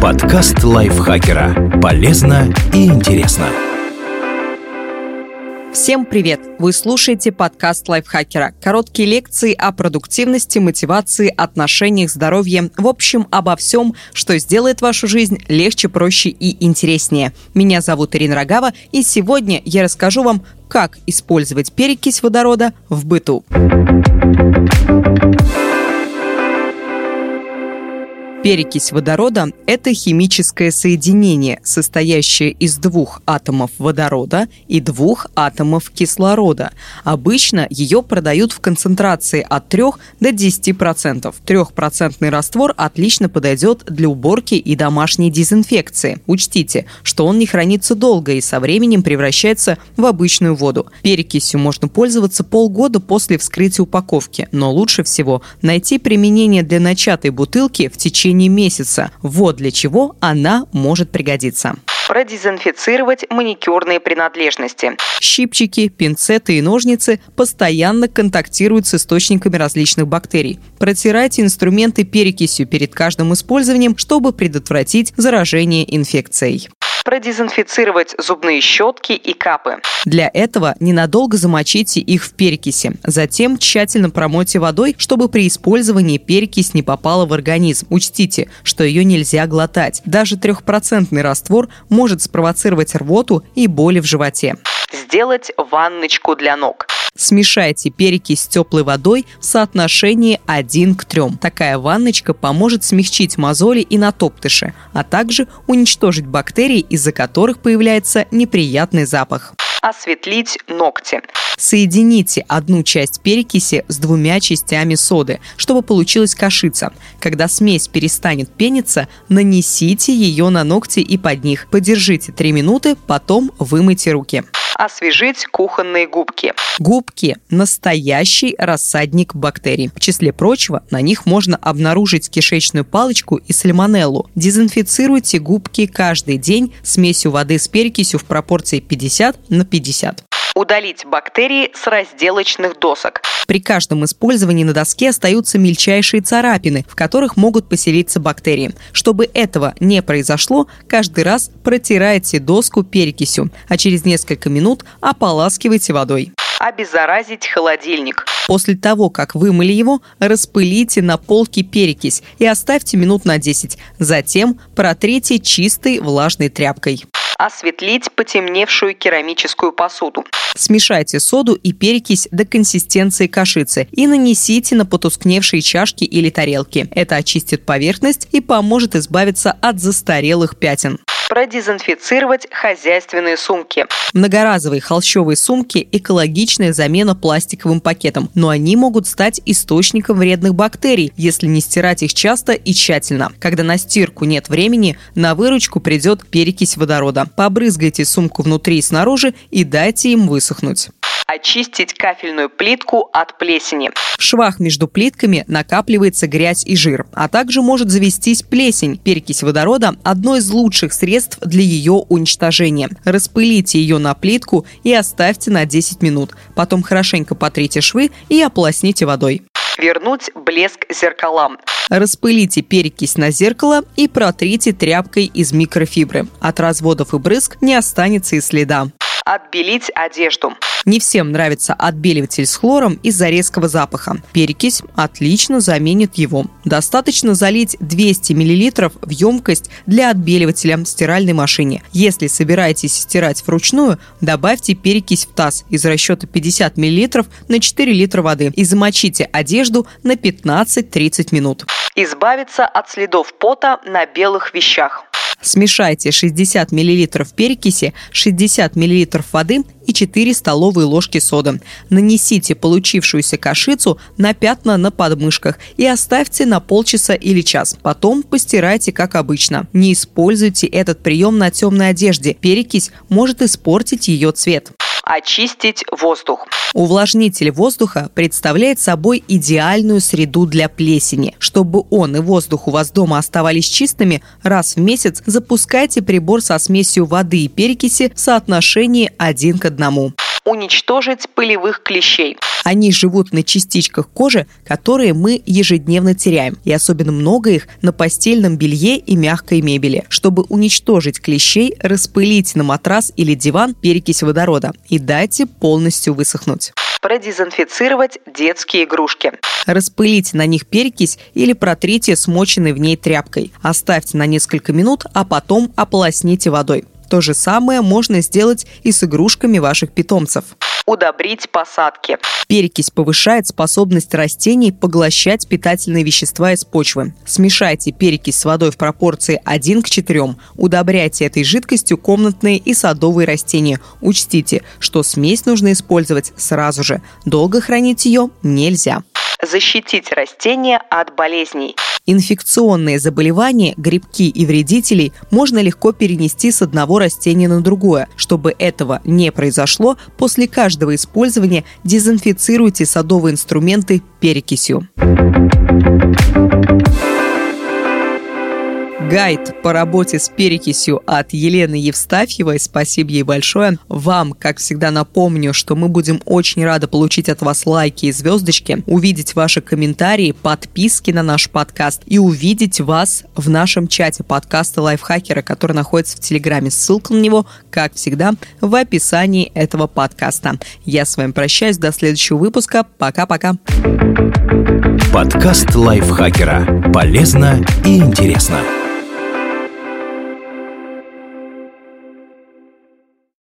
Подкаст лайфхакера. Полезно и интересно. Всем привет! Вы слушаете подкаст лайфхакера. Короткие лекции о продуктивности, мотивации, отношениях, здоровье. В общем, обо всем, что сделает вашу жизнь легче, проще и интереснее. Меня зовут Ирина Рогава, и сегодня я расскажу вам, как использовать перекись водорода в быту. Перекись водорода – это химическое соединение, состоящее из двух атомов водорода и двух атомов кислорода. Обычно ее продают в концентрации от 3 до 10%. Трехпроцентный раствор отлично подойдет для уборки и домашней дезинфекции. Учтите, что он не хранится долго и со временем превращается в обычную воду. Перекисью можно пользоваться полгода после вскрытия упаковки, но лучше всего найти применение для начатой бутылки в течение течение месяца. Вот для чего она может пригодиться продезинфицировать маникюрные принадлежности. Щипчики, пинцеты и ножницы постоянно контактируют с источниками различных бактерий. Протирайте инструменты перекисью перед каждым использованием, чтобы предотвратить заражение инфекцией продезинфицировать зубные щетки и капы. Для этого ненадолго замочите их в перекиси. Затем тщательно промойте водой, чтобы при использовании перекись не попала в организм. Учтите, что ее нельзя глотать. Даже трехпроцентный раствор может спровоцировать рвоту и боли в животе. Сделать ванночку для ног. Смешайте перекись с теплой водой в соотношении 1 к 3. Такая ванночка поможет смягчить мозоли и натоптыши, а также уничтожить бактерии, из-за которых появляется неприятный запах осветлить ногти. Соедините одну часть перекиси с двумя частями соды, чтобы получилась кашица. Когда смесь перестанет пениться, нанесите ее на ногти и под них. Подержите 3 минуты, потом вымойте руки освежить кухонные губки. Губки – настоящий рассадник бактерий. В числе прочего, на них можно обнаружить кишечную палочку и сальмонеллу. Дезинфицируйте губки каждый день смесью воды с перекисью в пропорции 50 на 50 удалить бактерии с разделочных досок. При каждом использовании на доске остаются мельчайшие царапины, в которых могут поселиться бактерии. Чтобы этого не произошло, каждый раз протирайте доску перекисью, а через несколько минут ополаскивайте водой обеззаразить холодильник. После того, как вымыли его, распылите на полке перекись и оставьте минут на 10. Затем протрите чистой влажной тряпкой осветлить потемневшую керамическую посуду. Смешайте соду и перекись до консистенции кашицы и нанесите на потускневшие чашки или тарелки. Это очистит поверхность и поможет избавиться от застарелых пятен продезинфицировать хозяйственные сумки. Многоразовые холщовые сумки – экологичная замена пластиковым пакетам, но они могут стать источником вредных бактерий, если не стирать их часто и тщательно. Когда на стирку нет времени, на выручку придет перекись водорода. Побрызгайте сумку внутри и снаружи и дайте им высохнуть очистить кафельную плитку от плесени. В швах между плитками накапливается грязь и жир, а также может завестись плесень. Перекись водорода – одно из лучших средств для ее уничтожения. Распылите ее на плитку и оставьте на 10 минут. Потом хорошенько потрите швы и ополосните водой вернуть блеск зеркалам. Распылите перекись на зеркало и протрите тряпкой из микрофибры. От разводов и брызг не останется и следа отбелить одежду. Не всем нравится отбеливатель с хлором из-за резкого запаха. Перекись отлично заменит его. Достаточно залить 200 мл в емкость для отбеливателя в стиральной машине. Если собираетесь стирать вручную, добавьте перекись в таз из расчета 50 мл на 4 литра воды и замочите одежду на 15-30 минут. Избавиться от следов пота на белых вещах. Смешайте 60 мл перекиси, 60 мл воды и 4 столовые ложки соды. Нанесите получившуюся кашицу на пятна на подмышках и оставьте на полчаса или час. Потом постирайте, как обычно. Не используйте этот прием на темной одежде. Перекись может испортить ее цвет очистить воздух. Увлажнитель воздуха представляет собой идеальную среду для плесени. Чтобы он и воздух у вас дома оставались чистыми, раз в месяц запускайте прибор со смесью воды и перекиси в соотношении один к одному уничтожить пылевых клещей. Они живут на частичках кожи, которые мы ежедневно теряем, и особенно много их на постельном белье и мягкой мебели. Чтобы уничтожить клещей, распылите на матрас или диван перекись водорода и дайте полностью высохнуть продезинфицировать детские игрушки. Распылите на них перекись или протрите смоченной в ней тряпкой. Оставьте на несколько минут, а потом ополосните водой. То же самое можно сделать и с игрушками ваших питомцев удобрить посадки. Перекись повышает способность растений поглощать питательные вещества из почвы. Смешайте перекись с водой в пропорции 1 к 4. Удобряйте этой жидкостью комнатные и садовые растения. Учтите, что смесь нужно использовать сразу же. Долго хранить ее нельзя защитить растения от болезней. Инфекционные заболевания, грибки и вредителей можно легко перенести с одного растения на другое. Чтобы этого не произошло, после каждого использования дезинфицируйте садовые инструменты перекисью. Гайд по работе с перекисью от Елены Евстафьевой. Спасибо ей большое. Вам, как всегда, напомню, что мы будем очень рады получить от вас лайки и звездочки, увидеть ваши комментарии, подписки на наш подкаст и увидеть вас в нашем чате подкаста Лайфхакера, который находится в Телеграме. Ссылка на него, как всегда, в описании этого подкаста. Я с вами прощаюсь. До следующего выпуска. Пока-пока. Подкаст Лайфхакера. Полезно и интересно.